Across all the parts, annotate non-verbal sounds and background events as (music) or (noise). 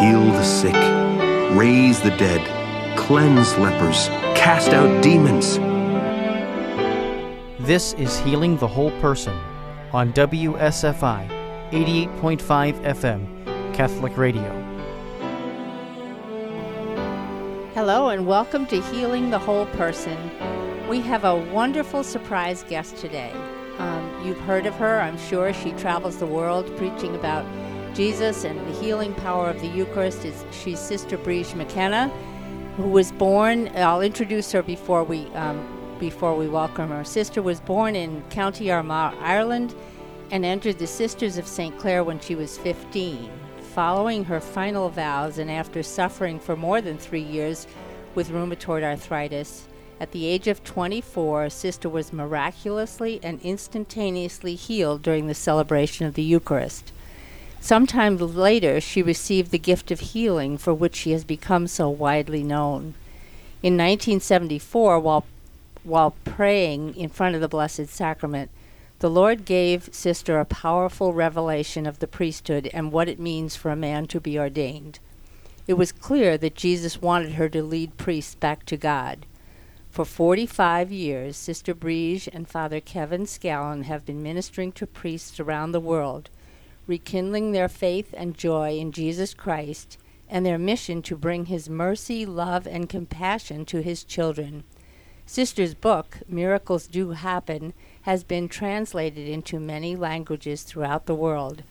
heal the sick, raise the dead, cleanse lepers, cast out demons. This is Healing the Whole Person on WSFI 88.5 FM, Catholic Radio. Hello, and welcome to Healing the Whole Person. We have a wonderful surprise guest today. Um, you've heard of her, I'm sure. She travels the world preaching about Jesus and the healing power of the Eucharist. It's, she's Sister Briege McKenna, who was born. I'll introduce her before we um, before we welcome her. Sister was born in County Armagh, Ireland, and entered the Sisters of St. Clare when she was 15. Following her final vows and after suffering for more than three years with rheumatoid arthritis, at the age of 24, Sister was miraculously and instantaneously healed during the celebration of the Eucharist. Sometime later, she received the gift of healing for which she has become so widely known. In 1974, while, while praying in front of the Blessed Sacrament, the Lord gave Sister a powerful revelation of the priesthood and what it means for a man to be ordained. It was clear that Jesus wanted her to lead priests back to God. For 45 years, Sister Briege and Father Kevin Scallon have been ministering to priests around the world, rekindling their faith and joy in Jesus Christ and their mission to bring His mercy, love, and compassion to His children. Sister's book, Miracles Do Happen, has been translated into many languages throughout the world.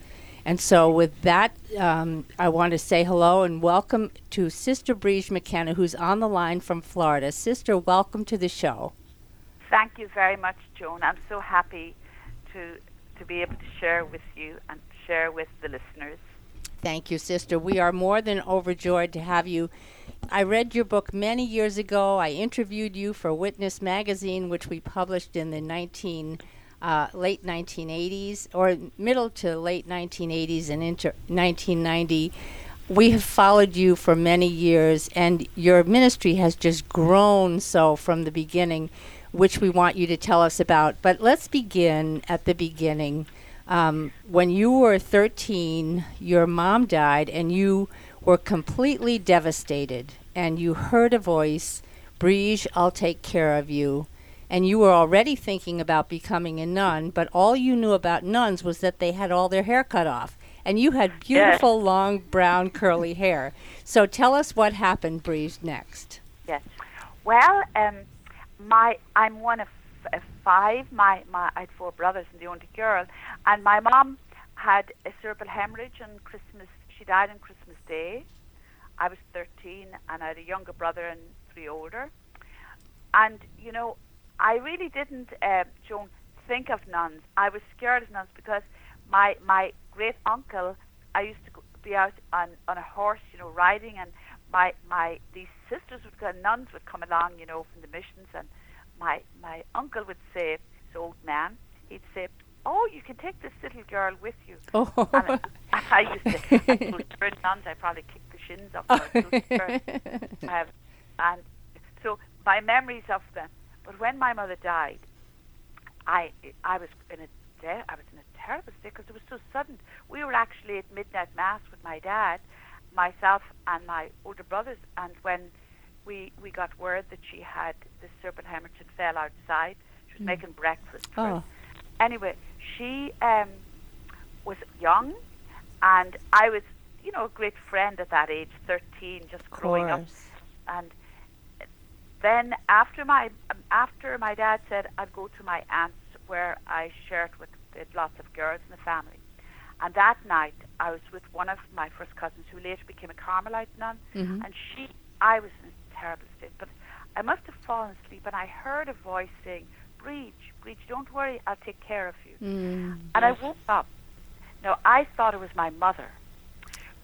And so, with that, um, I want to say hello and welcome to Sister Briege McKenna, who's on the line from Florida. Sister, welcome to the show. Thank you very much, Joan. I'm so happy to to be able to share with you and share with the listeners. Thank you, Sister. We are more than overjoyed to have you. I read your book many years ago. I interviewed you for Witness magazine, which we published in the 19 uh, late 1980s or middle to late 1980s and into 1990. We have followed you for many years, and your ministry has just grown so from the beginning, which we want you to tell us about. But let's begin at the beginning. Um, when you were 13, your mom died, and you were completely devastated. And you heard a voice, Briege, I'll take care of you. And you were already thinking about becoming a nun, but all you knew about nuns was that they had all their hair cut off. And you had beautiful, yes. long, brown, curly hair. So tell us what happened, Briege, next. Yes. Well, um, my I'm one of f- five. My, my I had four brothers and the only girl, and my mom had a cerebral hemorrhage on Christmas. She died on Christmas Day. I was 13, and I had a younger brother and three older. And you know, I really didn't, uh, Joan, think of nuns. I was scared of nuns because my my great uncle, I used to be out on on a horse, you know, riding, and my my these sisters would go, nuns would come along, you know, from the missions, and my my uncle would say, this old man, he'd say, "Oh, you can take this little girl with you." Oh. And I, I used to, I told her nuns, I probably kicked the shins off her. um, (laughs) and so my memories of them. But when my mother died, I I was in a de- I was in a terrible state because it was so sudden. We were actually at midnight mass with my dad, myself and my older brothers, and when we we got word that she had this cerebral hemorrhage and fell outside, she was Mm. making breakfast. For Oh. Anyway, she um, was young, and I was you know a great friend at that age, thirteen, just growing up. And then after my um, after my dad said I'd go to my aunt's where I shared with, lots of girls in the family, and that night I was with one of my first cousins who later became a Carmelite nun, Mhm. and she I was in a terrible state, but I must have fallen asleep, and I heard a voice saying, "Briege, Don't worry, I'll take care of you." Mm. And I woke up. Now I thought it was my mother,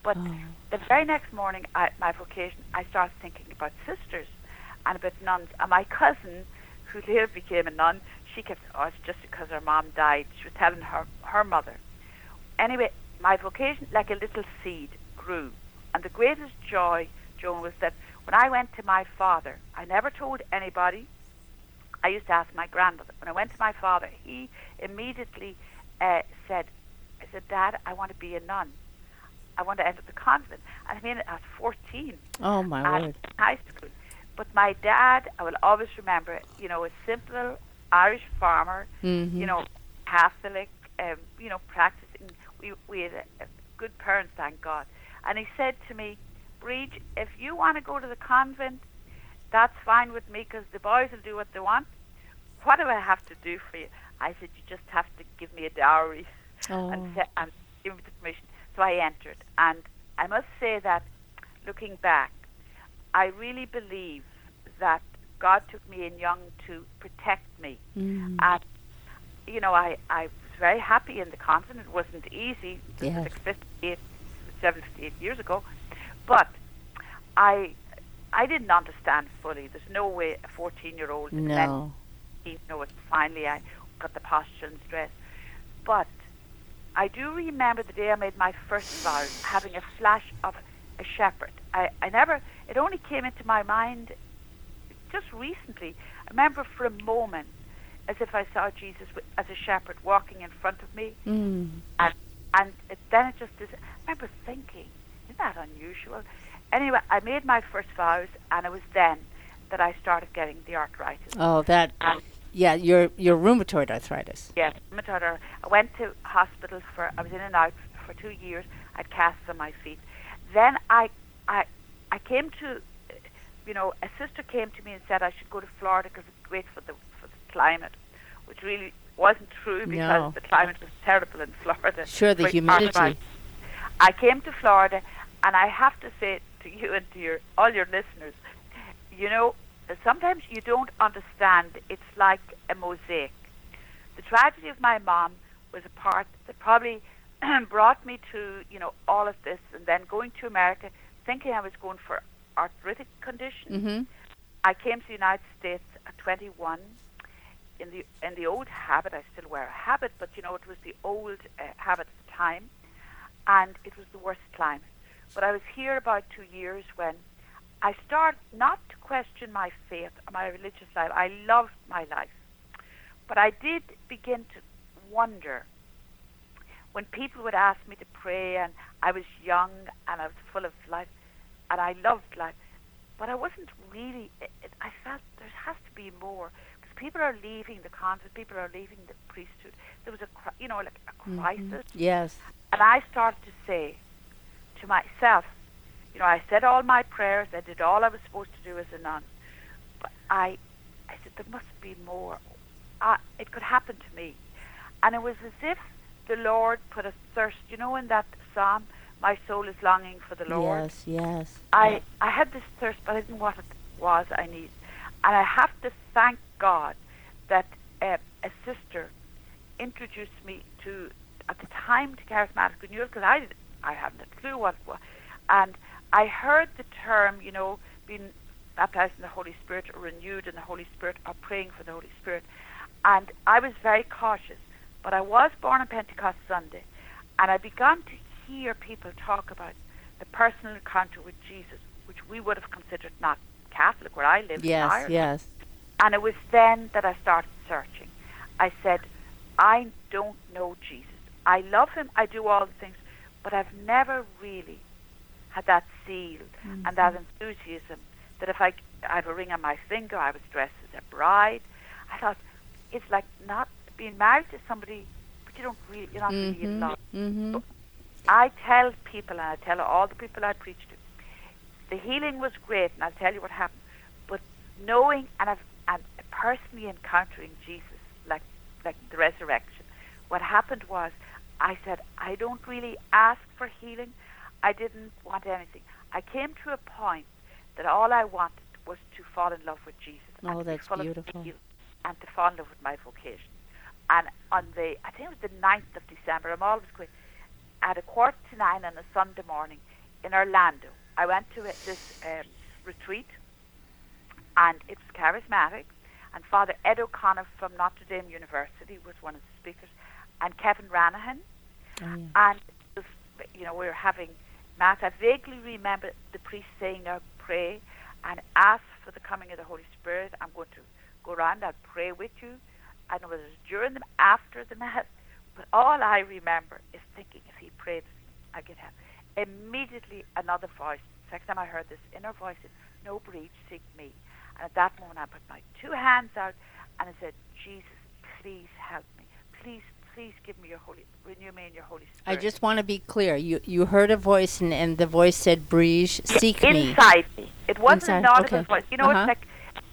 but Oh. the very next morning at my vocation, I started thinking about sisters and about nuns. And my cousin, who later became a nun, she kept, oh, it's just because her mom died. She was telling her her mother. Anyway, my vocation, like a little seed, grew. And the greatest joy, Joan, was that when I went to my father, I never told anybody. I used to ask my grandmother. When I went to my father, he immediately uh, said, I said, Dad, I want to be a nun. I want to enter the convent. And I mean, I was 14. Oh, my and word. high school. But my dad, I will always remember, you know, a simple Irish farmer, Mm-hmm. you know, Catholic, um, you know, practicing. We, we had a, a good parents, thank God. And he said to me, Briege, if you want to go to the convent, that's fine with me because the boys will do what they want. What do I have to do for you? I said, you just have to give me a dowry Oh. and, se- and give me the permission. So I entered. And I must say that looking back, I really believe that God took me in young to protect me. Mm. And, you know, I, I was very happy in the convent. It wasn't easy. This Yes. was 58, 78 years ago. But I I didn't understand fully. There's no way a 14 year old No. you know, it's finally I got the postulant's dress. But I do remember the day I made my first vow, having a flash of a shepherd. I, I never, it only came into my mind just recently. I remember for a moment as if I saw Jesus as a shepherd walking in front of me. Mm. And, and then it just is, I remember thinking, isn't that unusual? Anyway, I made my first vows, and it was then that I started getting the arthritis. Oh, that. And Yeah, your your rheumatoid arthritis. Yes, rheumatoid. arth- I went to hospital for. I was in and out for two years. I had casts on my feet. Then I, I, I came to, you know, a sister came to me and said I should go to Florida because it's great for the for the climate, which really wasn't true because No. the climate was terrible in Florida. Sure, the humidity. arthritis. I came to Florida, and I have to say to you and to your all your listeners, you know, sometimes you don't understand. It's like a mosaic. The tragedy of my mom was a part that probably (clears throat) brought me to, you know, all of this, and then going to America, thinking I was going for arthritic condition. Mm-hmm. I came to the United States at 21 in the in the old habit. I still wear a habit, but you know it was the old uh, habit at the time, and it was the worst climate. But I was here about two years when I started not to question my faith or my religious life. I loved my life, but I did begin to wonder when people would ask me to pray, and I was young and I was full of life, and I loved life but I wasn't really. It, it, I felt there has to be more because people are leaving the convent, people are leaving the priesthood. There was a, you know, like a mm-hmm. crisis, Yes. and I started to say to myself, you know, I said all my prayers, I did all I was supposed to do as a nun, but I, I said there must be more. I, it could happen to me, and it was as if the Lord put a thirst. You know, in that psalm, my soul is longing for the Lord. Yes. Yes. I, I had this thirst, but I didn't know what it was I needed. And I have to thank God that uh, a sister introduced me to, at the time, to charismatic renewal, because I, I hadn't a clue what it was. And I heard the term, you know, being baptized in the Holy Spirit or renewed in the Holy Spirit or praying for the Holy Spirit. And I was very cautious. But I was born on Pentecost Sunday, and I began to hear people talk about the personal encounter with Jesus, which we would have considered not Catholic where I lived in Yes. Ireland. Yes. And it was then that I started searching. I said, I don't know Jesus. I love him, I do all the things, but I've never really had that zeal and that enthusiasm that if I, I have a ring on my finger, I was dressed as a bride. I thought, it's like not being married to somebody, but you don't really, you're not really in love. Mm-hmm. I tell people, and I tell all the people I preach to, the healing was great, and I'll tell you what happened. But knowing and, I've, and personally encountering Jesus, like like the resurrection, what happened was, I said I don't really ask for healing. I didn't want anything. I came to a point that all I wanted was to fall in love with Jesus. Oh, and that's beautiful. And to fall in love with my vocation. And on the, I think it was the 9th of December, I'm always quick, at a quarter to nine on a Sunday morning in Orlando. I went to a, this um, retreat, and it was charismatic. And Father Ed O'Connor from Notre Dame University was one of the speakers, and Kevin Ranaghan. Yeah. And you know, we were having mass. I vaguely remember the priest saying, "Now pray and ask for the coming of the Holy Spirit." I'm going to go around. I'll pray with you. I know it was during the after the mass, but all I remember is thinking, if he prayed, I could have. immediately another voice. Second time I heard this inner voice said, "No Briege, seek me." And at that moment, I put my two hands out and I said, "Jesus, please help me. Please, please give me your holy, renew me in your Holy Spirit." I just want to be clear. You you heard a voice and, and the voice said, "Briege, seek yeah, me." Inside me, it wasn't Inside, an audible okay. voice. You know, Uh-huh. it's like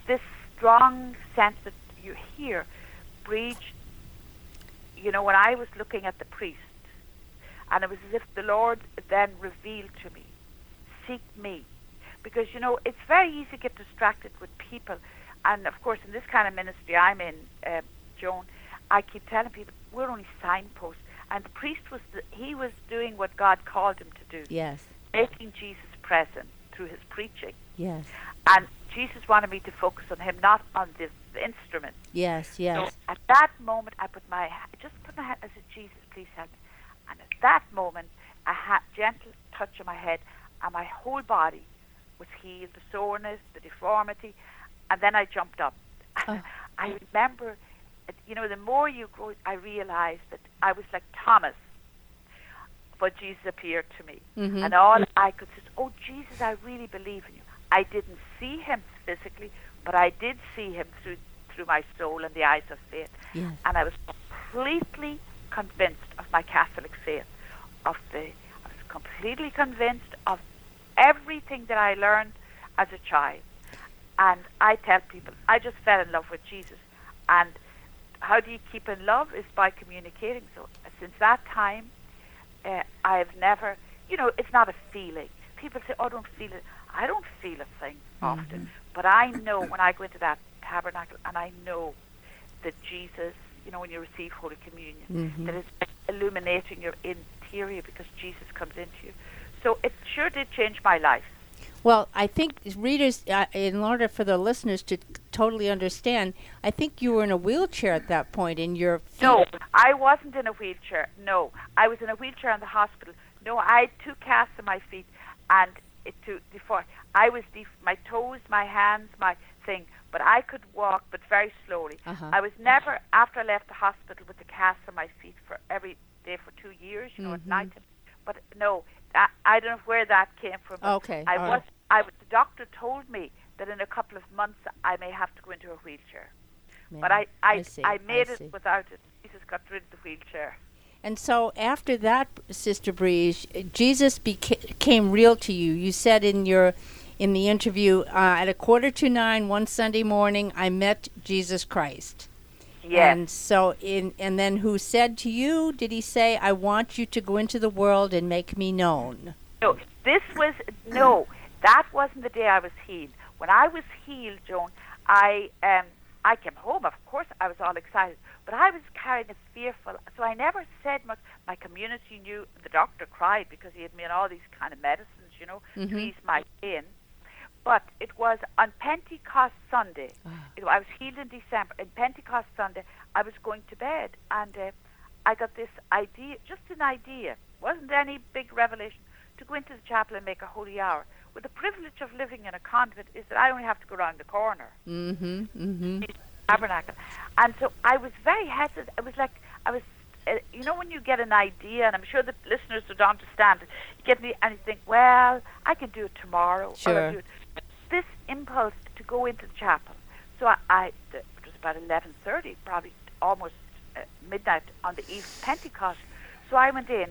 this strong sense that you hear, Briege. You know, when I was looking at the priest, and it was as if the Lord then revealed to me, seek me. Because, you know, it's very easy to get distracted with people. And, of course, in this kind of ministry I'm in, uh, Joan, I keep telling people, we're only signposts. And the priest was, the, he was doing what God called him to do, Yes. making Jesus present through his preaching. Yes. And Jesus wanted me to focus on him, not on this instrument. Yes. Yes. So at that moment, I put my I just put my hand. I said, "Jesus, please help me." And at that moment, a ha- gentle touch of my head, and my whole body was healed. The soreness, the deformity, and then I jumped up. Oh. (laughs) I remember, you know, the more you grow, I realized that I was like Thomas, but Jesus appeared to me, Mhm. and all I could say, "Oh, Jesus, I really believe in you." I didn't see him physically, but I did see him through through my soul and the eyes of faith, Yes. and I was completely convinced of my Catholic faith, of the I was completely convinced of everything that I learned as a child, and I tell people I just fell in love with Jesus, and how do you keep in love is by communicating. So since that time, uh, I've never, you know, it's not a feeling. People say, "Oh, I don't feel it." I don't feel a thing often, but I know when I go into that tabernacle, and I know that Jesus, you know, when you receive Holy Communion, Mhm. that it's illuminating your interior because Jesus comes into you. So it sure did change my life. Well, I think readers, uh, in order for the listeners to totally understand, I think you were in a wheelchair at that point, and your feet. No, I wasn't in a wheelchair. No, I was in a wheelchair in the hospital. No, I had two casts on my feet, and it to before I was def- my toes, my hands, my thing, but I could walk, but very slowly. Uh-huh. I was never after I left the hospital with the cast on my feet for every day for two years. You know, at Mhm. night. But no, I, I don't know where that came from. Okay, I was. right. I. The doctor told me that in a couple of months I may have to go into a wheelchair. But I, I, I see, I I made see. it without it. Jesus got rid of the wheelchair. And so after that, Sister Briege, Jesus beca- became real to you. You said in your in the interview uh, at a quarter to nine one Sunday morning, I met Jesus Christ. Yes. And so in and then who said to you? Did he say, "I want you to go into the world and make me known"? No, this was no. That wasn't the day I was healed. When I was healed, Joan, I um I came home. Of course, I was all excited, but I was carrying a fearful. So I never said much. My community knew. The doctor cried because he had me on all these kind of medicines, you know, Mhm. to ease my pain. But it was on Pentecost Sunday. It- I was healed in December. In Pentecost Sunday, I was going to bed, and uh, I got this idea, just an idea, wasn't any big revelation, to go into the chapel and make a holy hour. Well, the privilege of living in a convent is that I only have to go around the corner, Mm-hmm. Mm-hmm. tabernacle. And so I was very hesitant. I was like, I was, uh, you know, when you get an idea, and I'm sure the listeners would understand it, you get the, and you think, well, I can do it tomorrow. or I'll Sure. do it. This impulse to go into the chapel. So I, I it was about 11:30, probably almost uh, midnight on the eve of Pentecost. So I went in,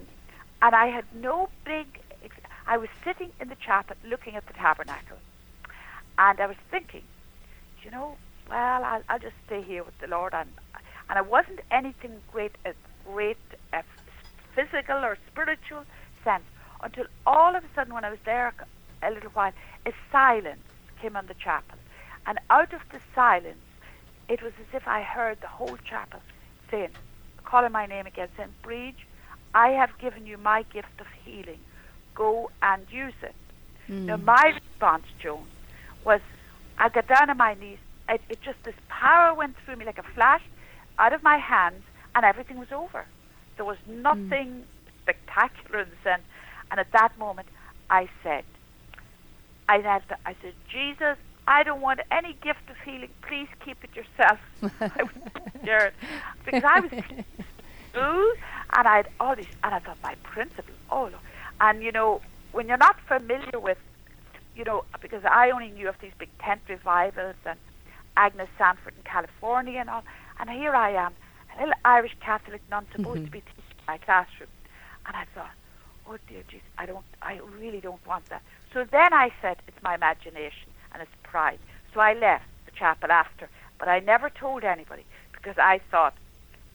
and I had no big. Ex- I was sitting in the chapel looking at the tabernacle, and I was thinking, you know, well, I'll, I'll just stay here with the Lord, and and it wasn't anything great, a great uh, physical or spiritual sense until all of a sudden, when I was there a little while, a silence came on the chapel, and out of the silence, it was as if I heard the whole chapel saying, calling my name again, saying, "Briege, I have given you my gift of healing. Go and use it." Now, hmm. my response, Joan, was I got down on my knees. It, it just, this power went through me like a flash out of my hands, and everything was over. There was hmm. nothing spectacular in the sense. And at that moment, I said, I knelt, I said, Jesus, I don't want any gift of healing. Please keep it yourself. (laughs) I was scared because I was ooh, and I had all these, and I thought my principle, oh, look. And you know, when you're not familiar with, you know, because I only knew of these big tent revivals and Agnes Sanford in California and all, and here I am, a little Irish Catholic nun supposed mm-hmm. to be teaching my classroom, and I thought, oh dear Jesus, I don't, I really don't want that. So then I said, it's my imagination and it's pride. So I left the chapel after, but I never told anybody because I thought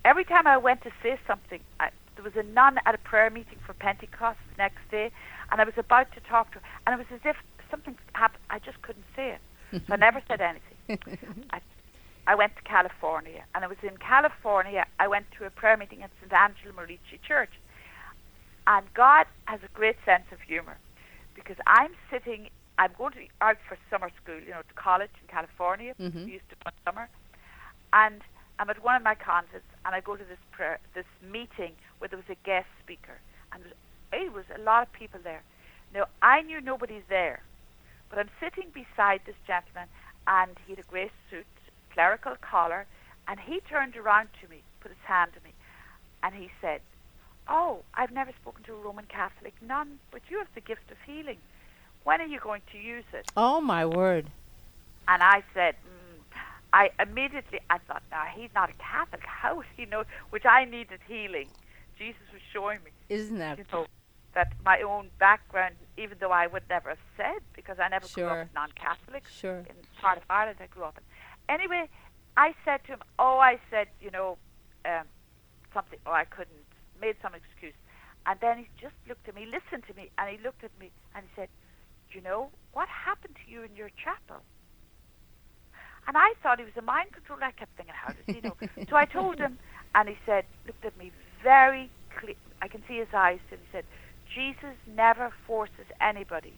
every time I went to say something, I, there was a nun at a prayer meeting for Pentecost the next day, and I was about to talk to her, and it was as if something happened. I just couldn't say it. So I never said anything. (laughs) I, I went to California, and I was in California. I went to a prayer meeting at St. Angela Merici Church. And God has a great sense of humor because I'm sitting, I'm going to out for summer school, you know, to college in California. Mhm. We used to in summer. And I'm at one of my convents, and I go to this prayer, this meeting where there was a guest speaker, and it was a lot of people there. Now I knew nobody's there, but I'm sitting beside this gentleman, and he had a grey suit, clerical collar, and he turned around to me, put his hand to me, and he said, "Oh, I've never spoken to a Roman Catholic nun, but you have the gift of healing. When are you going to use it?" Oh my word. And I said, mm, I immediately, I thought, now he's not a Catholic. How would he know? Which I needed healing. Jesus was showing me, Isn't that you know, that my own background, even though I would never have said, because I never grew Sure. up non-Catholic sure? in part of Ireland I grew up in. Anyway, I said to him, oh, I said, you know, um, something, oh, I couldn't, made some excuse. And then he just looked at me, listened to me, and he looked at me and he said, you know, what happened to you in your chapel? And I thought he was a mind controller. I kept thinking, how does he know? (laughs) so I told him, and he said, looked at me very clear. I can see his eyes. And he said, Jesus never forces anybody,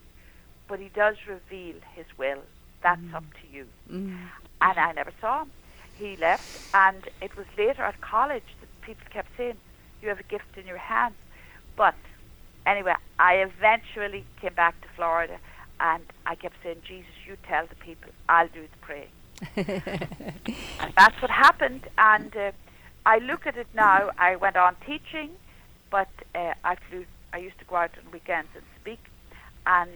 but he does reveal his will. That's up to you. Mm. And I never saw him. He left, and it was later at college that people kept saying, "You have a gift in your hands." But anyway, I eventually came back to Florida, and I kept saying, "Jesus, you tell the people, I'll do the praying." (laughs) And that's what happened. And uh, I look at it now. I went on teaching, but uh, I flew. I used to go out on weekends and speak, and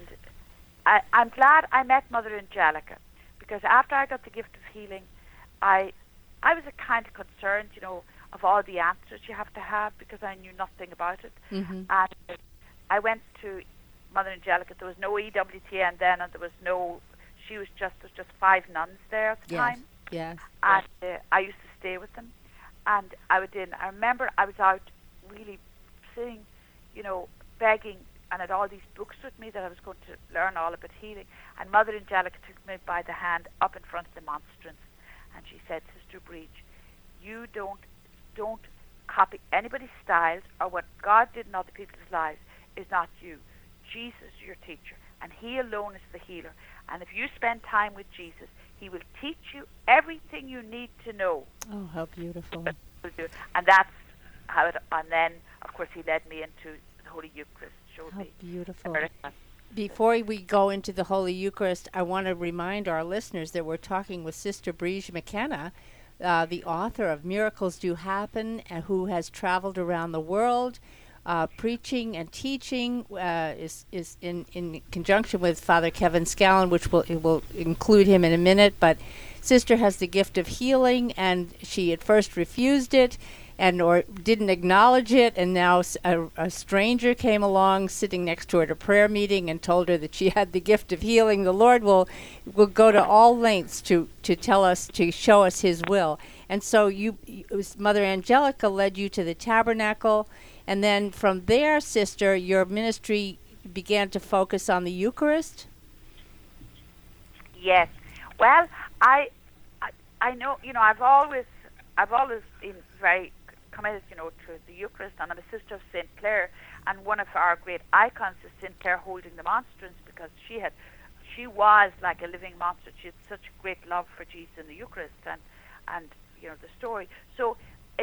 I, I'm glad I met Mother Angelica because after I got the gift of healing, I I was a kind of concerned, you know, of all the answers you have to have because I knew nothing about it. hmm And I went to Mother Angelica. There was no EWTN then, and there was no. She was just there was just five nuns there at the Yes. time Yes. and uh, I used to stay with them. And I would in. I remember I was out really sitting, you know, begging, and had all these books with me that I was going to learn all about healing. And Mother Angelica took me by the hand up in front of the monstrance, and she said, "Sister Briege, you don't don't copy anybody's styles or what God did in other people's lives is not you. Jesus is your teacher, and He alone is the healer. And if you spend time with Jesus, He will teach you everything you need to know. Oh, how beautiful. And that's how it. And then, of course, He led me into the Holy Eucharist. Showed How me beautiful. Before we go into the Holy Eucharist, I want to remind our listeners that we're talking with Sister Briege McKenna, uh, the author of Miracles Do Happen, and who has traveled around the world. Uh, preaching and teaching uh, is is in, in conjunction with Father Kevin Scallon, which will will include him in a minute. But Sister has the gift of healing, and she at first refused it, and or didn't acknowledge it and now a stranger came along sitting next to her at a prayer meeting and told her that she had the gift of healing the lord will will go to all lengths to to tell us to show us his will and so you, mother angelica led you to the tabernacle and then from there sister your ministry began to focus on the eucharist Yes. Well, I, I, I know. You know, I've always, I've always been very committed. You know, to the Eucharist, and I'm a sister of Saint Clare, and one of our great icons is Saint Clare holding the monstrance because she had, she was like a living monster. She had such great love for Jesus in the Eucharist, and, and you know the story. So.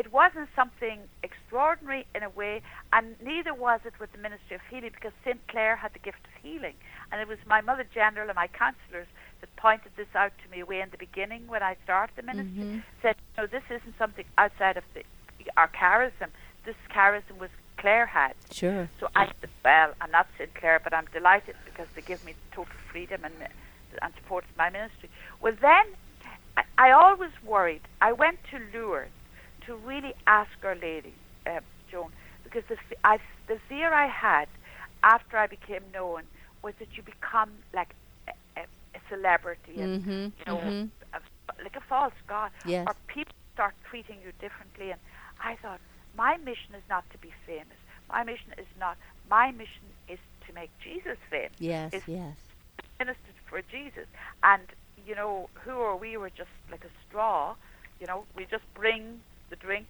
It wasn't something extraordinary in a way, and neither was it with the Ministry of Healing because St. Clare had the gift of healing. And it was my Mother General and my counsellors that pointed this out to me way in the beginning when I started the ministry. Mhm. Said, no, this isn't something outside of the, our charism. This charism was Clare had. Sure. So I said, well, I'm not St. Clare, but I'm delighted because they give me total freedom and, and supports my ministry. Well, then I, I always worried. I went to Lourdes to really ask Our Lady, uh, Joan, because the, I, the fear I had after I became known was that you become like a, a, a celebrity and, mm-hmm. you know, mm-hmm. a, like a false god. Yes. Or people start treating you differently. And I thought, my mission is not to be famous. My mission is not. My mission is to make Jesus famous. Yes, is yes. Minister for Jesus. And, you know, who are we? We're just like a straw. You know, we just bring the drink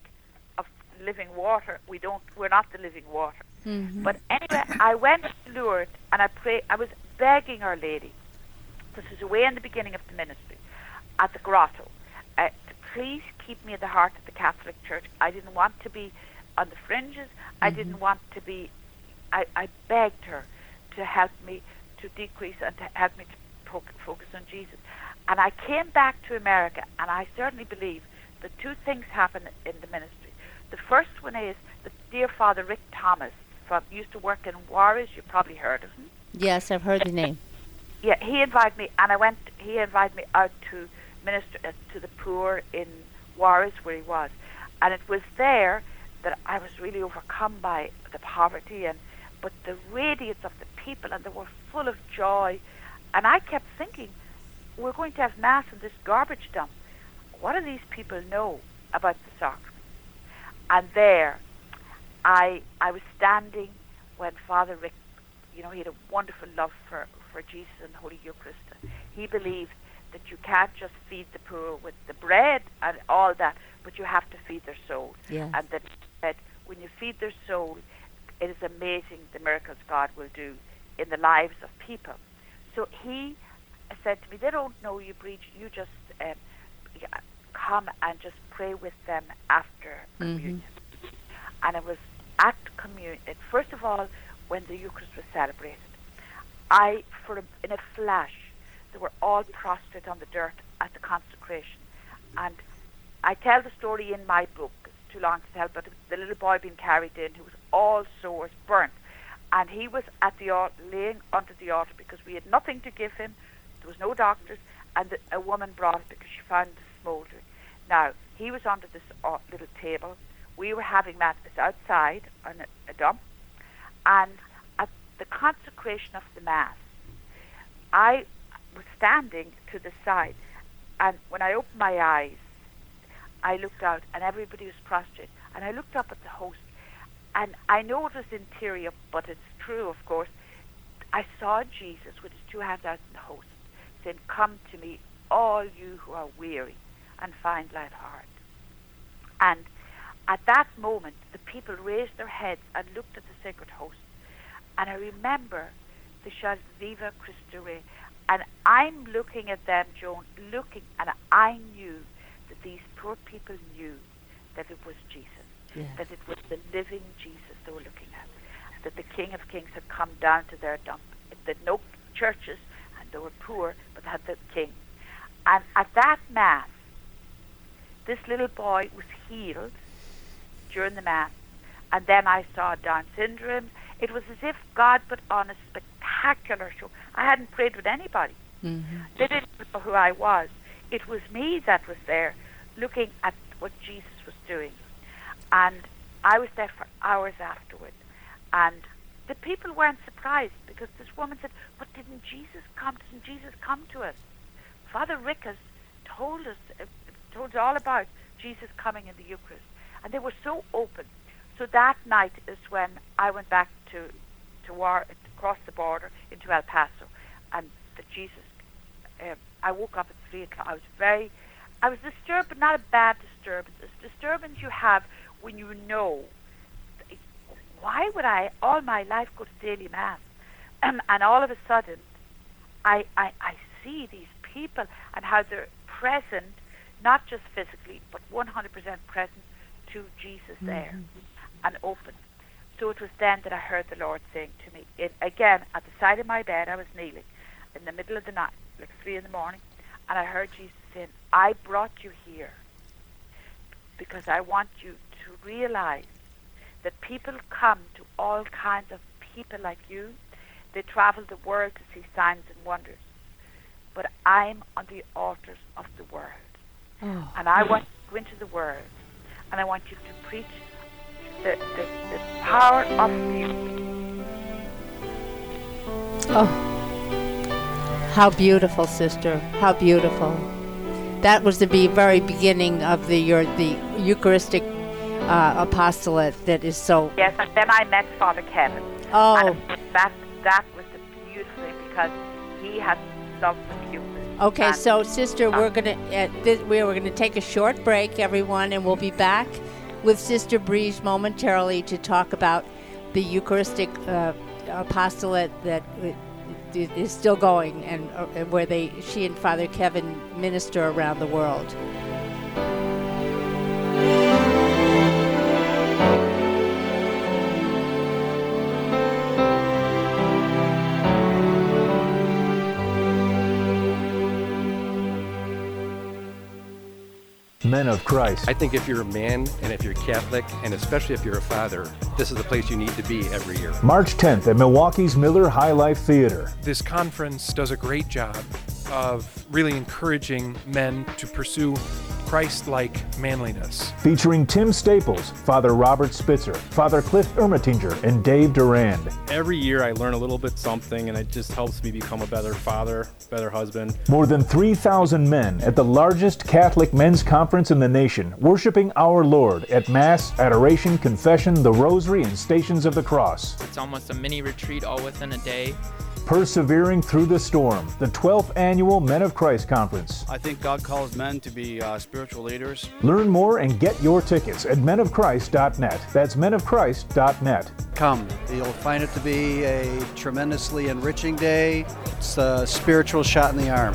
of living water. We don't, we're not the living water. Mm-hmm. But anyway, I went to Lourdes and I prayed, I was begging Our Lady. This was way in the beginning of the ministry at the grotto. Please keep me in the heart of the Catholic Church. I didn't want to be on the fringes. I Mm-hmm. didn't want to be. I, I begged her to help me to decrease and to help me to po- focus on Jesus. And I came back to America, and I certainly believe that two things happen in the ministry. The first one is that dear Father Rick Thomas from used to work in Juarez. You probably heard of him. Yes, I've heard the name. (laughs) Yeah, he invited me, and I went. He invited me out to minister uh, to the poor in Juarez, where he was, and it was there that I was really overcome by the poverty and but the radiance of the people, and they were full of joy, and I kept thinking, we're going to have mass in this garbage dump. What do these people know about the sacrament? And there, I I was standing when Father Rick, you know, he had a wonderful love for for Jesus and Holy Eucharist. He believed that you can't just feed the poor with the bread and all that, but you have to feed their soul. Yes. And that that when you feed their soul, it is amazing the miracles God will do in the lives of people. So he said to me, "They don't know you, Briege. You just um, come and just pray with them after Mhm. communion." And it was at communion. First of all, when the Eucharist was celebrated, I, for a, in a flash, they were all prostrate on the dirt at the consecration, and I tell the story in my book. It's too long to tell, but the little boy being carried in, who was all sores, burnt, and he was at the altar, laying under the altar because we had nothing to give him. There was no doctors, and the, a woman brought it because she found it smouldering. Now he was under this uh, little table. We were having mass outside on a, a dump, and at the consecration of the mass, I was standing to the side, and when I opened my eyes, I looked out, and everybody was prostrate, and I looked up at the host, and I know it was interior, but it's true, of course. I saw Jesus with his two hands out in the host, saying, "Come to me, all you who are weary, and find life hard." And at that moment, the people raised their heads and looked at the sacred host. And I remember they shouted, Viva Rey. And I'm looking at them, Joan, looking, and I knew that these poor people knew that it was Jesus, Yes. that it was the living Jesus they were looking at, that the King of Kings had come down to their dump. That no churches, and they were poor, but they had the King. And at that Mass, this little boy was healed during the Mass. And then I saw Down syndrome. It was as if God put on a spectacular show. I hadn't prayed with anybody. Mm-hmm. They didn't know who I was. It was me that was there looking at what Jesus was doing. And I was there for hours afterwards. And the people weren't surprised because this woman said, But didn't Jesus come? Didn't Jesus come to us? Father Rick has told us, uh, told us all about Jesus coming in the Eucharist. And they were so open. So that night is when I went back to, to war, across the border into El Paso. And the Jesus uh, I woke up at three o'clock. I was very, I was disturbed, but not a bad disturbance. It's disturbance you have when you know. Why would I all my life go to daily mass, um, and all of a sudden, I, I I see these people and how they're present, not just physically, but 100% present to Jesus there, and open. So it was then that I heard the Lord saying to me, it, again at the side of my bed, I was kneeling in the middle of the night, like three in the morning, and I heard Jesus saying, I brought you here because I want you to realize that people come to all kinds of people like you. They travel the world to see signs and wonders. But I'm on the altars of the world. Oh. And I want you to go into the world and I want you to preach the, the, the power of music. Oh, how beautiful, sister! How beautiful. That was the be- very beginning of the your the Eucharistic uh, apostolate that is so. Yes, and then I met Father Kevin. Oh, And that that was the beautiful thing because he has love for the Eucharist. okay. So, sister, we're gonna uh, this, we're gonna take a short break, everyone, and we'll be back with Sister Briege momentarily to talk about the Eucharistic uh, apostolate that uh, is still going and uh, where they she and Father Kevin minister around the world. Men of Christ. I think if you're a man and if you're Catholic and especially if you're a father, this is the place you need to be every year. March 10th at Milwaukee's Miller High Life Theater. This conference does a great job of really encouraging men to pursue Christ like manliness. Featuring Tim Staples, Father Robert Spitzer, Father Cliff Ermatinger, and Dave Durand. Every year I learn a little bit something, and it just helps me become a better father, better husband. More than 3,000 men at the largest Catholic men's conference in the nation, worshiping our Lord at Mass, Adoration, Confession, the Rosary, and Stations of the Cross. It's almost a mini retreat all within a day. Persevering through the storm, the 12th annual Men of Christ Conference. I think God calls men to be uh, spiritual leaders. Learn more and get your tickets at menofchrist.net. That's menofchrist.net. Come. You'll find it to be a tremendously enriching day. It's a spiritual shot in the arm.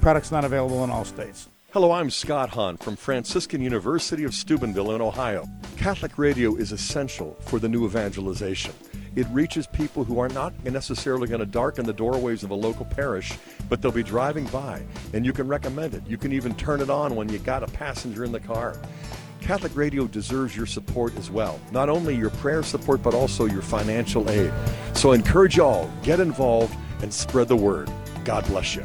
Products not available in all states. Hello, I'm Scott Hahn from Franciscan University of Steubenville in Ohio. Catholic radio is essential for the new evangelization. It reaches people who are not necessarily going to darken the doorways of a local parish, but they'll be driving by, and you can recommend it. You can even turn it on when you got a passenger in the car. Catholic radio deserves your support as well. Not only your prayer support, but also your financial aid. So I encourage y'all, get involved and spread the word. God bless you.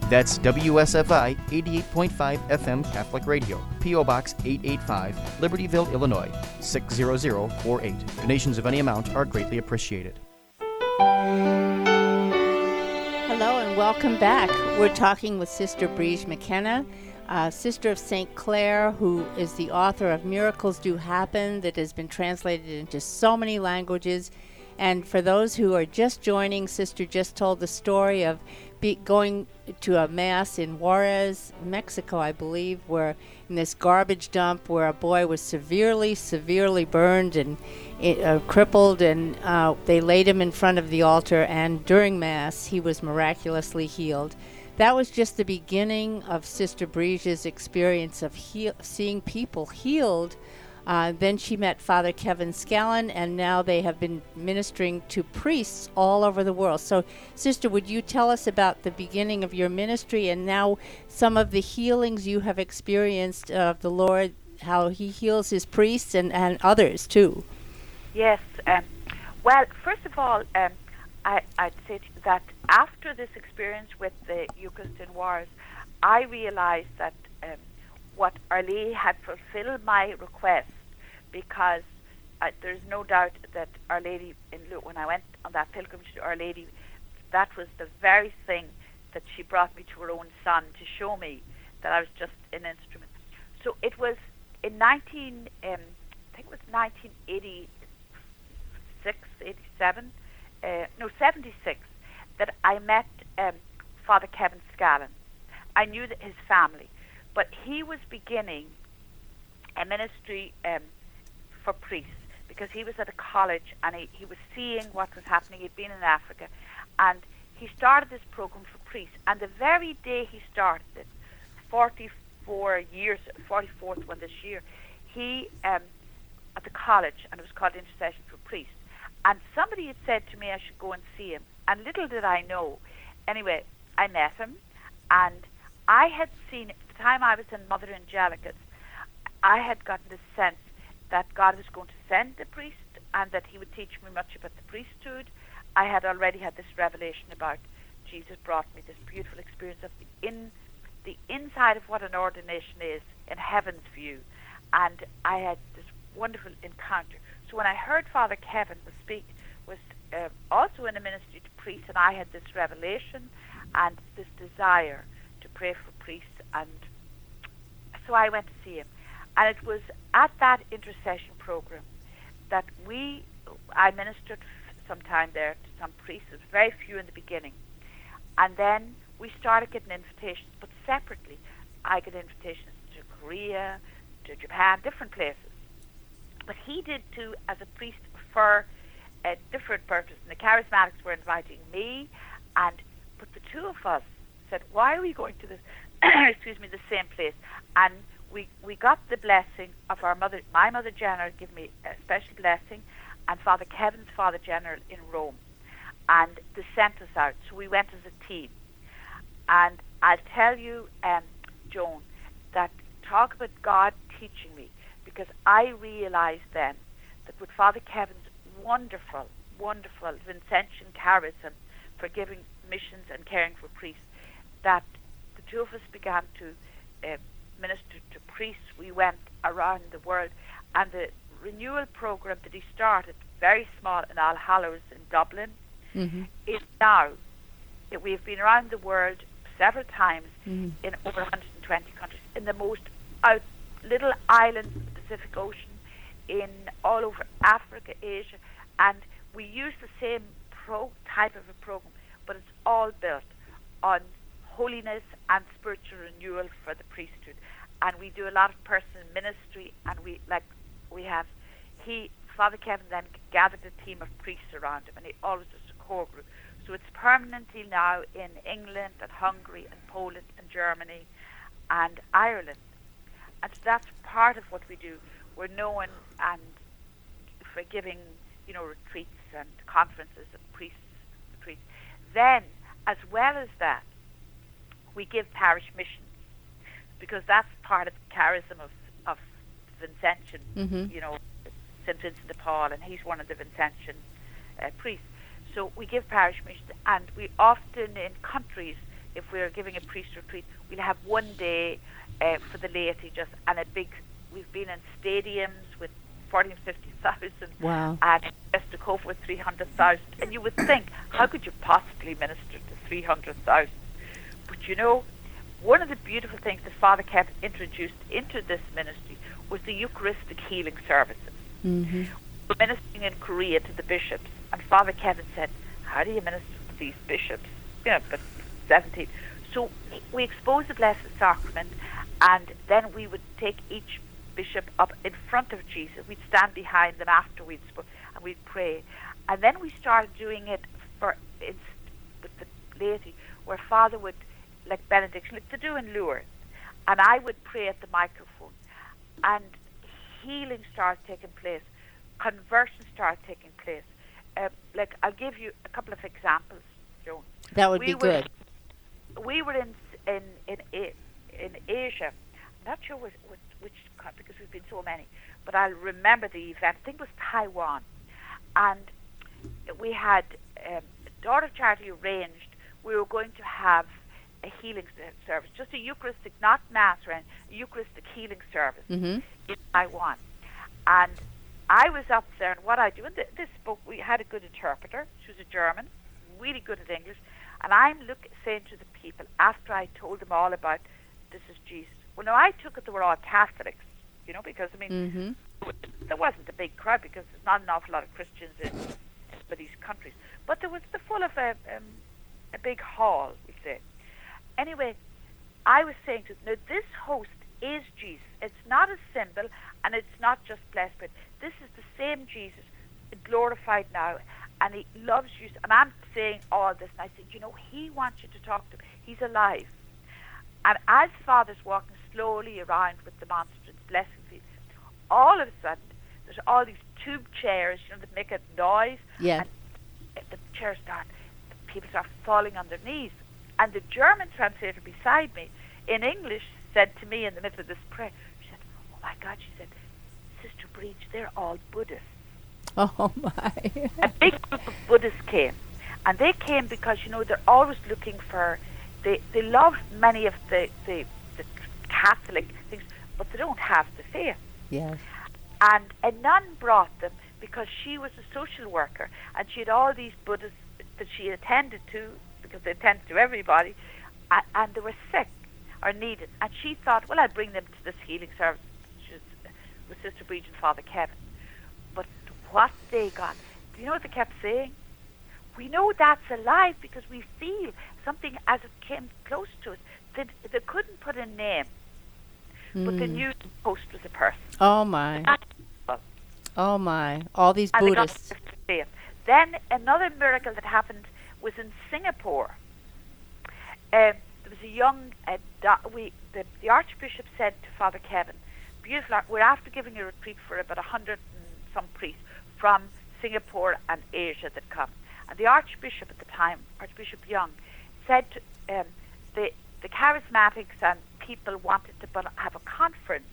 That's WSFI 88.5 FM Catholic Radio, P.O. Box 885, Libertyville, Illinois 60048. Donations of any amount are greatly appreciated. Hello and welcome back. We're talking with Sister Briege McKenna, uh, Sister of St. Clare, who is the author of Miracles Do Happen, that has been translated into so many languages. And for those who are just joining, Sister just told the story of be going to a mass in Juarez, Mexico, I believe, where in this garbage dump where a boy was severely, severely burned and uh, crippled, and uh, they laid him in front of the altar, and during mass, he was miraculously healed. That was just the beginning of Sister Briege's experience of heal- seeing people healed Uh, then she met Father Kevin Scallon, and now they have been ministering to priests all over the world. So, Sister, would you tell us about the beginning of your ministry and now some of the healings you have experienced of the Lord, how He heals His priests and, and others too? Yes. Um, well, first of all, um, I, would say that after this experience with the Eucharistic Wars, I realized that um, what Lady had fulfilled my request because uh, there's no doubt that Our Lady, in when I went on that pilgrimage to Our Lady, that was the very thing that she brought me to her own son to show me that I was just an instrument. So it was in 19, um, I think it was 1986, 87, uh, no, 76, that I met um, Father Kevin Scallon. I knew his family, but he was beginning a ministry um, for priests because he was at a college and he, he was seeing what was happening. He'd been in Africa, and he started this program for priests. And the very day he started it, 44 years, 44th one this year, he um, at the college, and it was called Intercession for Priests. And somebody had said to me I should go and see him. And little did I know. Anyway, I met him, and I had seen, time I was in Mother Angelica's, I had gotten the sense that God was going to send a priest and that he would teach me much about the priesthood. I had already had this revelation about Jesus brought me this beautiful experience of the in the inside of what an ordination is in heaven's view. And I had this wonderful encounter. So when I heard Father Kevin speak, was uh, also in a ministry to priests, and I had this revelation and this desire to pray for priests, and so I went to see him. And it was at that intercession program that we, I ministered some time there to some priests, it was very few in the beginning. And then we started getting invitations, but separately. I got invitations to Korea, to Japan, different places. But he did too as a priest for a different purpose. And the charismatics were inviting me, and but the two of us said, "Why are we going to this? (coughs) excuse me, the same place?" And we we got the blessing of our mother, my mother general, give me a special blessing, and Father Kevin's father general in Rome, and they sent us out. So we went as a team, and I'll tell you, um, Joan, that talk about God teaching me because I realized then that with Father Kevin's wonderful, wonderful Vincentian charism for giving missions and caring for priests, that two of us began to uh, minister to priests. We went around the world, and the renewal program that he started, very small in All Hallows in Dublin, mm-hmm. is now. that We've been around the world several times mm-hmm. in over 120 countries, in the most out little islands in the Pacific Ocean, in all over Africa, Asia, and we use the same pro type of a program, but it's all built on holiness and spiritual renewal for the priesthood. And we do a lot of personal ministry, and we like we have he Father Kevin then gathered a team of priests around him, and he always does a core group. So it's permanently now in England and Hungary and Poland and Germany and Ireland. And so that's part of what we do. We're known and for giving, you know, retreats and conferences and priests retreats. Then, as well as that, we give parish missions because that's part of the charism of, of Vincentian, mm-hmm. you know, St. Vincent de Paul, and he's one of the Vincentian uh, priests. So we give parish missions, and we often in countries, if we're giving a priest retreat, we'll have one day uh, for the laity just and a big. We've been in stadiums with 40 and 50,000. Wow. And just to cope with 300,000. And you would think, how could you possibly minister to 300,000? But you know, one of the beautiful things that Father Kevin introduced into this ministry was the Eucharistic healing services. Mm-hmm. We're ministering in Korea to the bishops, and Father Kevin said, How do you minister to these bishops? You know, but 17. So we expose the Blessed Sacrament, and then we would take each bishop up in front of Jesus. We'd stand behind them after we'd spoke, and we'd pray. And then we started doing it for with the laity, where Father would, like benediction, like to do in Lourdes, and I would pray at the microphone. And healing starts taking place, conversion starts taking place. Uh, like I'll give you a couple of examples, Joan. That would we be were, good. We were in in in in Asia. I'm not sure which, which, which because we've been so many, but I'll remember the event. I think it was Taiwan, and we had um, Daughter Charity arranged. We were going to have a healing service, just a Eucharistic, not mass, or a Eucharistic healing service Mm-hmm. in Taiwan. And I was up there, and what I do, and th- this book, we had a good interpreter. She was a German, really good at English. And I'm look, saying to the people, after I told them all about this is Jesus. Well, now I took it they were all Catholics, you know, because, I mean, Mm-hmm. there wasn't a big crowd because there's not an awful lot of Christians in, in these countries. But there was the full of a, um, a big hall. Anyway, I was saying to them, now this host is Jesus. It's not a symbol and it's not just blessed bread. This is the same Jesus, glorified now, and he loves you. And I'm saying all this, and I said, you know, he wants you to talk to him. He's alive. And as Father's walking slowly around with the monstrance, blessing people, all of a sudden, there's all these tube chairs, you know, that make a noise. Yeah. And the chairs start, people start falling on their knees. And the German translator beside me, in English, said to me in the middle of this prayer, she said, oh my God, she said, Sister Briege, they're all Buddhists. (laughs) Oh my. a big group of Buddhists came, and they came because you know they're always looking for. They they love many of the the, the Catholic things, but they don't have the faith. yes. And a nun brought them because she was a social worker, and she had all these Buddhists that she attended to because they attended to everybody, and, and they were sick or needed. And she thought, well, I'll bring them to this healing service. Was with Sister Briege and Father Kevin. But what they got, do you know what they kept saying? We know that's alive because we feel something as it came close to us. They, they couldn't put a name, but they Mm. knew the host was a person. Oh my. Oh my. All these And Buddhists. Then another miracle that happened was in Singapore. Um, there was a young, uh, we, the, the Archbishop said to Father Kevin, beautiful, we're after giving a retreat for about a hundred and some priests from Singapore and Asia that come. And the Archbishop at the time, Archbishop Yong, said to, um, the, the charismatics and people wanted to have a conference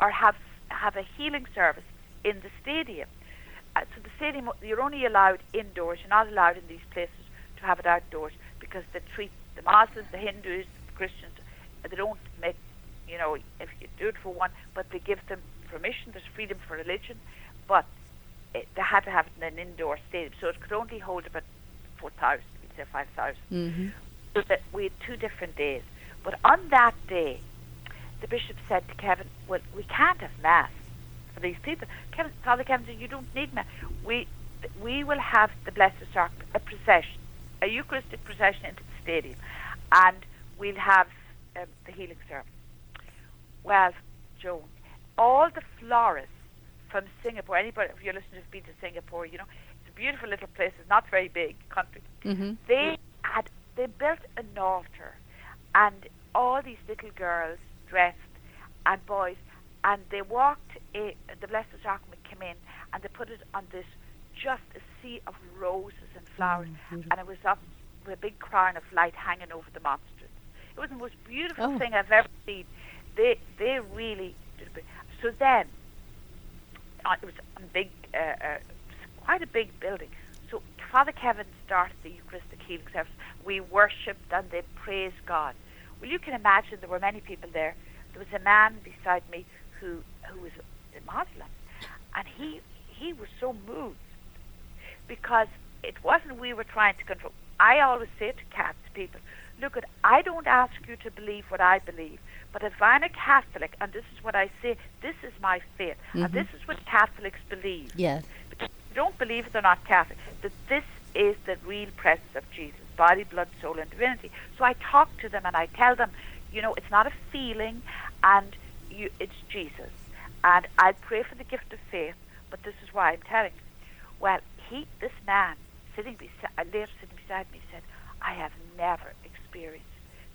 or have, have a healing service in the stadium. Uh, so the stadium, you're only allowed indoors. You're not allowed in these places have it outdoors because they treat the Muslims, the Hindus, the Christians. They don't make, you know, if you do it for one, but they give them permission. There's freedom for religion, but it, they had to have it in an indoor stadium, so it could only hold about four thousand, we'd say five thousand. Mm-hmm. So that we had two different days. But on that day, the bishop said to Kevin, "Well, we can't have mass for these people." Kevin, Father Kevin said, "You don't need mass. We we will have the Blessed Sacrament, a procession, a Eucharistic procession into the stadium, and we'll have um, the healing service." Well, Joan, all the florists from Singapore, anybody, if you're listening been to Singapore, you know, it's a beautiful little place. It's not very big country. Mm-hmm. They had they built an altar, and all these little girls dressed and boys, and they walked. A, the Blessed Sacrament came in, and they put it on this just a sea of roses and flowers, and it was up with a big crown of light hanging over the monstrance. It was the most beautiful Oh. thing I've ever seen. They they really did. So then, uh, it was a big, uh, uh, quite a big building. So Father Kevin started the Eucharistic healing service. We worshipped and they praised God. Well, you can imagine there were many people there. There was a man beside me who who was a Muslim, and he he was so moved because it wasn't we were trying to control. I always say to cats people, look at I don't ask you to believe what I believe, but if I'm a Catholic and this is what I say, this is my faith, and Mhm. this is what Catholics believe. Yes. Because if you don't believe they're not Catholic. That this is the real presence of Jesus, body, blood, soul, and divinity. So I talk to them and I tell them, you know, it's not a feeling, and you, it's Jesus. And I pray for the gift of faith, but this is why I'm telling. you. Well, he, this man, sitting beside, uh, later sitting beside me, said, I have never experienced.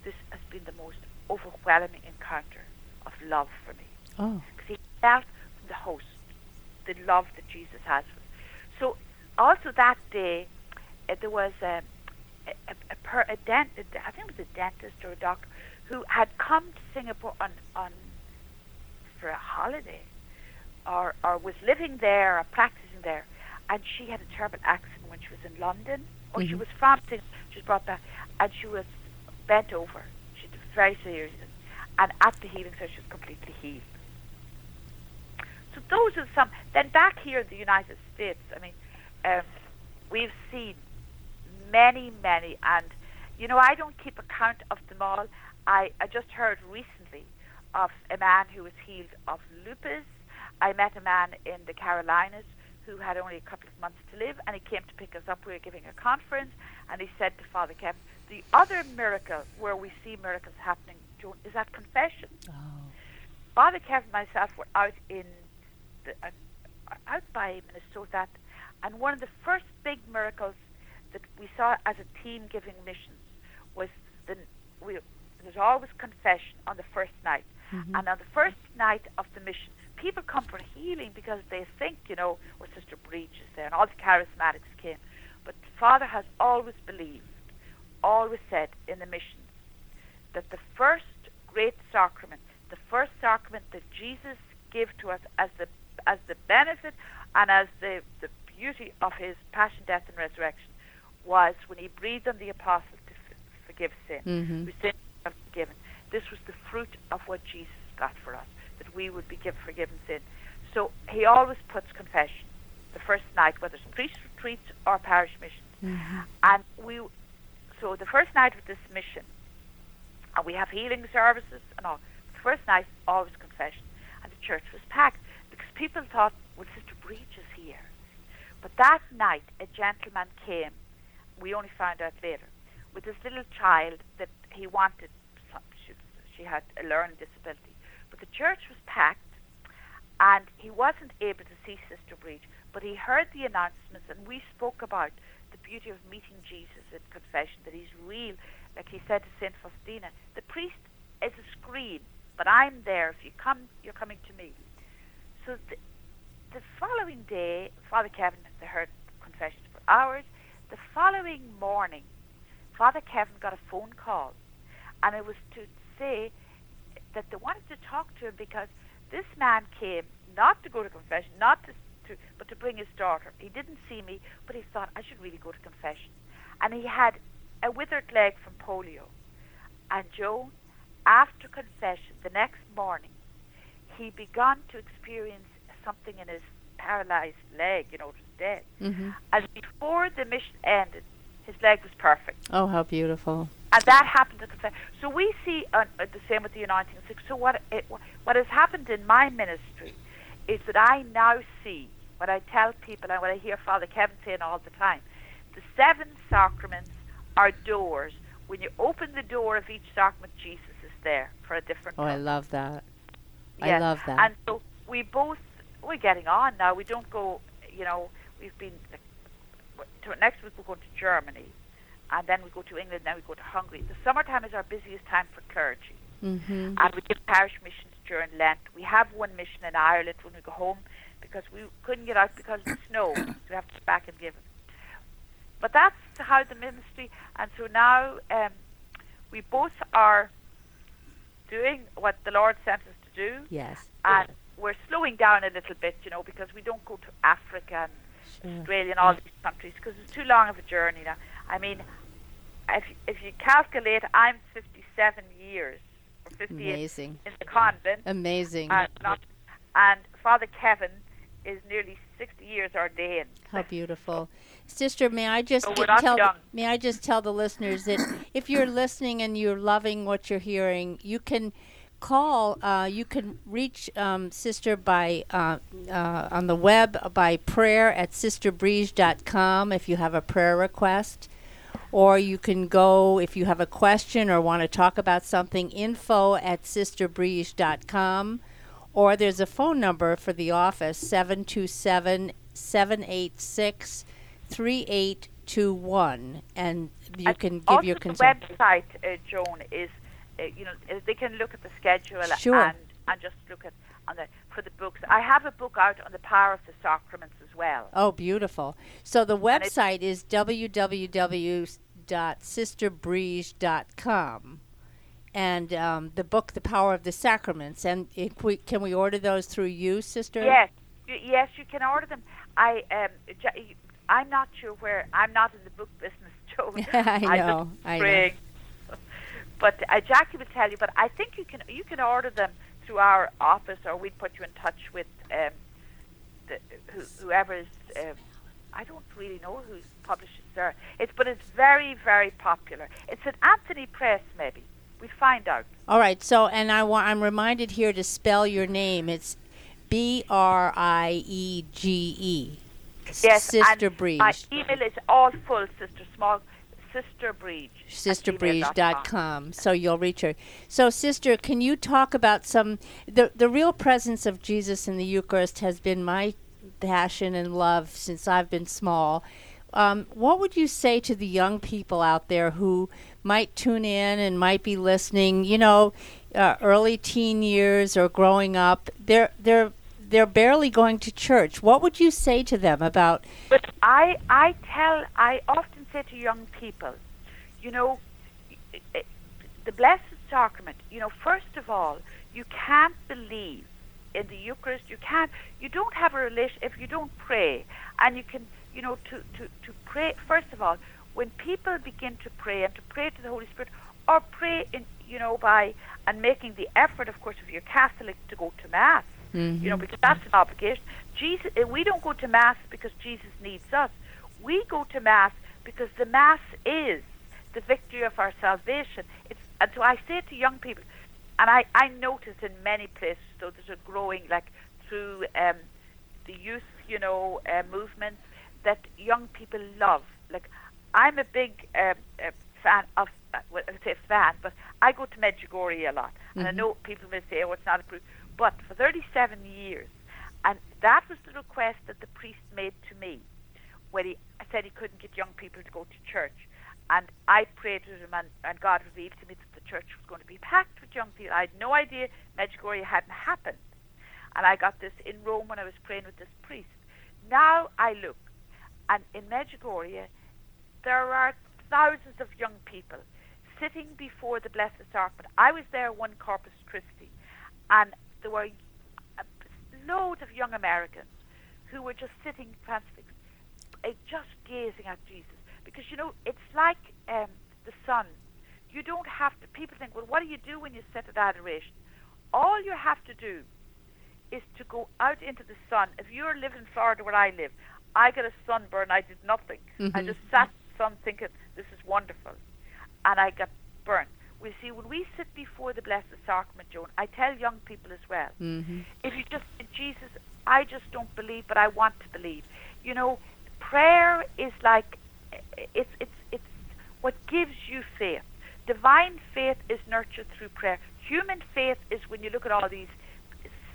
This has been the most overwhelming encounter of love for me Oh. because he felt the host, the love that Jesus has. So also that day, uh, there was a, a, a, a, per, a dent, I think it was a dentist or a doctor who had come to Singapore on, on for a holiday, or or was living there or practicing there, and she had a terrible accident when she was in London, or mm-hmm. she was from Singapore. She was brought back, and she was bent over. She was very serious, and at the healing session, she was completely healed. So those are some. Then back here in the United States, I mean, um, we've seen many, many, and you know, I don't keep account of them all. I, I just heard recently of a man who was healed of lupus. I met a man in the Carolinas who had only a couple of months to live, and he came to pick us up. We were giving a conference, and he said to Father Kemp, the other miracle where we see miracles happening Joan, is at confession. Oh. Father Kemp and myself were out in the, uh, out by Minnesota, and one of the first big miracles that we saw as a team giving missions was the we there's always confession on the first night. Mm-hmm. And on the first night of the mission, people come for healing because they think, you know, well, Sister Briege is there, and all the charismatics came. But Father has always believed, always said in the missions, that the first great sacrament, the first sacrament that Jesus gave to us as the as the benefit and as the, the beauty of his passion, death, and resurrection was when he breathed on the apostles to f- forgive sin. Mm-hmm. sin are forgiven. This was the fruit of what Jesus got for us, we would be given forgiven sin. So he always puts confession the first night, whether it's priest retreats or parish missions. Mm-hmm. And we, so the first night of this mission, and we have healing services and all. The first night, always confession, and the church was packed because people thought, well, Sister Briege is here. But that night, a gentleman came. We only found out later with this little child that he wanted. She, she had a learning disability, the church was packed, and he wasn't able to see Sister Briege. But he heard the announcements, and we spoke about the beauty of meeting Jesus in confession. That he's real, like he said to Saint Faustina. The priest is a screen, but I'm there. If you come, you're coming to me. So the, the following day, Father Kevin they heard confessions for hours. The following morning, Father Kevin got a phone call, and it was to say that they wanted to talk to him because this man came not to go to confession, not to, to but to bring his daughter. He didn't see me, but he thought I should really go to confession, and he had a withered leg from polio. And Joan, after confession, the next morning, he began to experience something in his paralyzed leg, you know, it was dead. Mm-hmm. And before the mission ended, his leg was perfect. Oh, how beautiful! And that happened to confess. So we see uh, uh, the same with the anointing six. So what it, what has happened in my ministry is that I now see what I tell people and what I hear Father Kevin saying all the time. The seven sacraments are doors. When you open the door of each sacrament, Jesus is there for a different. Oh, time. I love that. Yes. I love that. And so we both we're getting on now. We don't go. You know, we've been to, next week we go to Germany, and then we go to England, then we go to Hungary. The summertime is our busiest time for clergy, mm-hmm. and we give parish missions during Lent. We have one mission in Ireland when we go home because we couldn't get out because of the snow. (coughs) so we have to go back and give it. But that's how the ministry, and so now um, we both are doing what the Lord sent us to do. Yes. And we're slowing down a little bit, you know, because we don't go to Africa and sure. Australia and all these countries because it's too long of a journey now. I mean, if if you calculate, I'm 57 years or 58 Amazing. in the convent. Amazing. And, not, and Father Kevin is nearly 60 years ordained. How beautiful. Sister, may I just so tell young. may I just tell the listeners that if you're listening and you're loving what you're hearing, you can call. Uh, you can reach um, Sister by uh, uh, on the web by prayer at sisterbriege.com if you have a prayer request, or you can go if you have a question or want to talk about something. Info at sisterbriege.com, or there's a phone number for the office 727 786 3821 and you and can give your concern. website, Joan, is you know, uh, they can look at the schedule sure. and and just look at on the for the books. I have a book out on the power of the sacraments as well. Oh, beautiful. So the website is www.sisterbriege.com. And um, the book, The Power of the Sacraments. And we, can we order those through you, Sister? Yes, y- yes, you can order them. I um, j- I'm not sure where. I'm not in the book business, (laughs) Joe. (laughs) I know. I know. But uh, Jackie will tell you. But I think you can you can order them through our office, or we'd put you in touch with um, the, who, whoever is. Um, I don't really know who publishes there. It's but it's very very popular. It's at Anthony Press, maybe. We find out. All right. So, and I wa- I'm reminded here to spell your name. It's B R I E G E. Yes, Sister Briege. My email is all full, sister small, sister Briege. sisterbriege.com so you'll reach her. So sister can you talk about some the the real presence of jesus in the eucharist has been my passion and love since i've been small. Um, what would you say to the young people out there who might tune in and might be listening you know uh, early teen years or growing up? They're they're they're barely going to church. What would you say to them about But I, I tell, I often say to young people, you know, the Blessed Sacrament, you know, first of all, you can't believe in the Eucharist. You can't, you don't have a relation if you don't pray. And you can, you know, to, to, to pray, first of all, when people begin to pray and to pray to the Holy Spirit, or pray in, you know, by, and making the effort, of course, if you're Catholic, to go to Mass, you know, because that's an obligation. Jesus, uh, we don't go to Mass because Jesus needs us. We go to Mass because the Mass is the victory of our salvation. It's, and so I say to young people, and I, I notice in many places, though there's a growing, like through um, the youth, you know, uh, movements, that young people love. Like, I'm a big um, uh, fan of, uh, well, I say fan, but I go to Medjugorje a lot. And I Mhm. know people may say, oh, it's not approved. But for 37 years, and that was the request that the priest made to me when he said he couldn't get young people to go to church. And I prayed to him, and, and God revealed to me that the church was going to be packed with young people. I had no idea Medjugorje hadn't happened. And I got this in Rome when I was praying with this priest. Now I look, and in Medjugorje, there are thousands of young people sitting before the Blessed Sacrament. I was there one Corpus Christi, and there were loads of young Americans who were just sitting transfixed, just gazing at Jesus. Because you know, it's like um, the sun. You don't have to. People think, well, what do you do when you sit at adoration? All you have to do is to go out into the sun. If you're living in Florida where I live, I got a sunburn. I did nothing. I Mhm. just sat in the sun thinking, this is wonderful. And I got burnt. We see, when we sit before the Blessed Sacrament, Joan, I tell young people as well, mm-hmm. if you just Jesus, I just don't believe, but I want to believe. You know, prayer is like it's it's it's what gives you faith. Divine faith is nurtured through prayer. Human faith is when you look at all these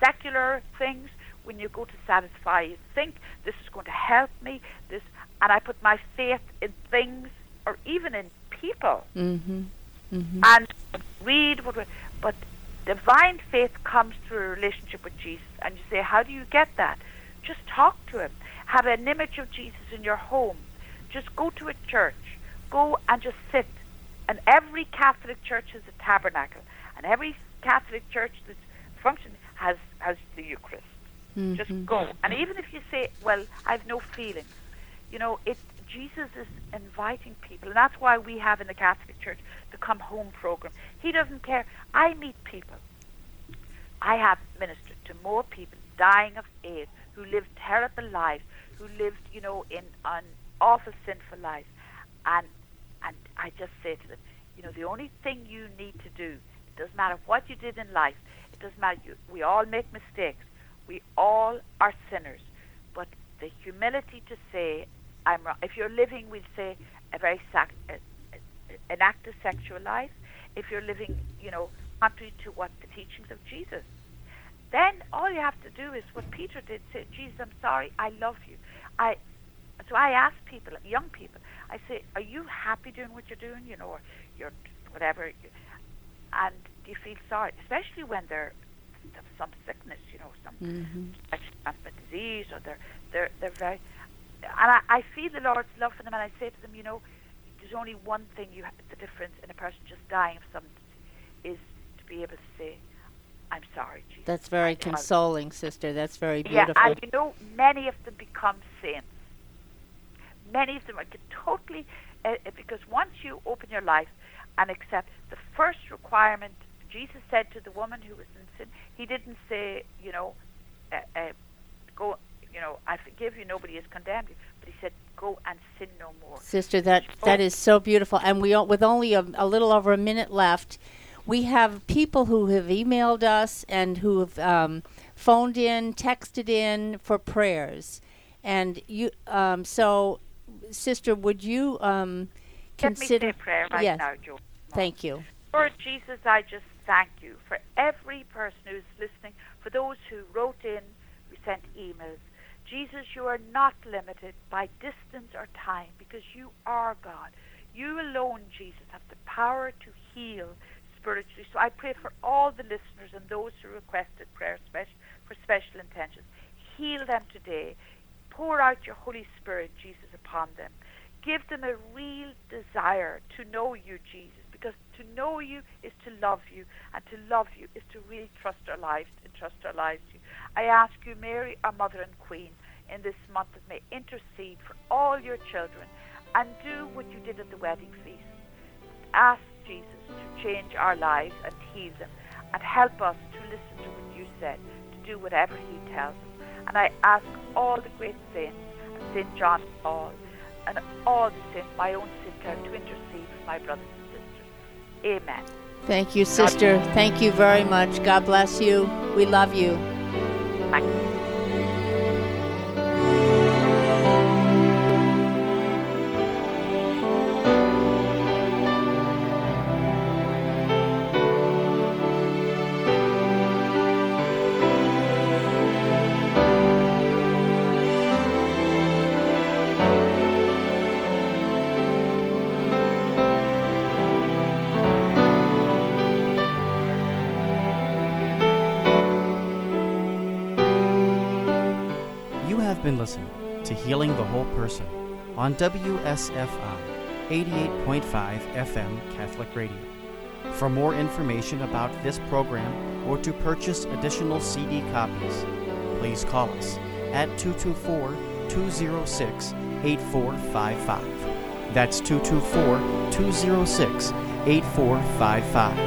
secular things. When you go to satisfy, you think this is going to help me. This, and I put my faith in things or even in people Mm-hmm. Mm-hmm. and read what. But divine faith comes through a relationship with Jesus, and you say, how do you get that? Just talk to him. Have an image of Jesus in your home. Just go to a church. Go and just sit. And every Catholic church has a tabernacle, and every Catholic church that's functioning has has the Eucharist. Just Mhm. go. And even if you say, "Well, I've no feelings," you know, it Jesus is inviting people, and that's why we have in the Catholic Church the Come Home program. He doesn't care. I meet people. I have ministered to more people dying of AIDS who lived terrible lives, who lived, you know, in an awful sinful lives, and and I just say to them, you know, the only thing you need to do, it doesn't matter what you did in life, it doesn't matter. You, we all make mistakes. We all are sinners, but the humility to say, I'm wrong. If you're living, we'll say, a very sac- a, a, an active sexual life. If you're living, you know, contrary to what the teachings of Jesus, then all you have to do is what Peter did: say, "Jesus, I'm sorry. I love you." I so I ask people, young people, I say, "Are you happy doing what you're doing? You know, or you're whatever." And do you feel sorry, especially when they're some sickness, you know, some Mhm. asthma disease, or they're they're they're very. And I, I feel the Lord's love for them, and I say to them, you know, there's only one thing you have, the difference in a person just dying of something is to be able to say, "I'm sorry, Jesus." That's very I'm sorry." consoling, sister. That's very Yeah, beautiful. and you know, many of them become saints. Many of them are totally uh, uh, because once you open your life and accept the first requirement, Jesus said to the woman who was in sin, He didn't say, you know, uh, uh, go, you know, I forgive you, nobody has condemned you, but He said, go and sin no more. Sister, that that Oh. is so beautiful. And we with only a, a little over a minute left, we have people who have emailed us and who have um, phoned in, texted in for prayers. And you, um, so, sister, would you um, Let me consider? say a prayer right yes. now, Joe. Thank you. Lord Jesus, I just thank you for every person who's listening, for those who wrote in, who sent emails. Jesus, you are not limited by distance or time because you are God. You alone, Jesus, have the power to heal spiritually. So I pray for all the listeners and those who requested prayer special, for special intentions. Heal them today. Pour out your Holy Spirit, Jesus, upon them. Give them a real desire to know you, Jesus, because to know you is to love you, and to love you is to really trust our lives and trust our lives to you. I ask you, Mary, our Mother and Queen, in this month that may intercede for all your children and do what you did at the wedding feast. Ask Jesus to change our lives and heal them, and help us to listen to what you said, to do whatever he tells us. And I ask all the great saints, and St. John Paul, and all the saints, my own sister, to intercede for my brothers and sisters. Amen. Thank you, sister. Thank you very much. God bless you. We love you. Thank you. You Whole Person on WSFI 88.5 FM Catholic Radio. For more information about this program or to purchase additional CD copies, please call us at 224 206 8455. That's 224 206 8455.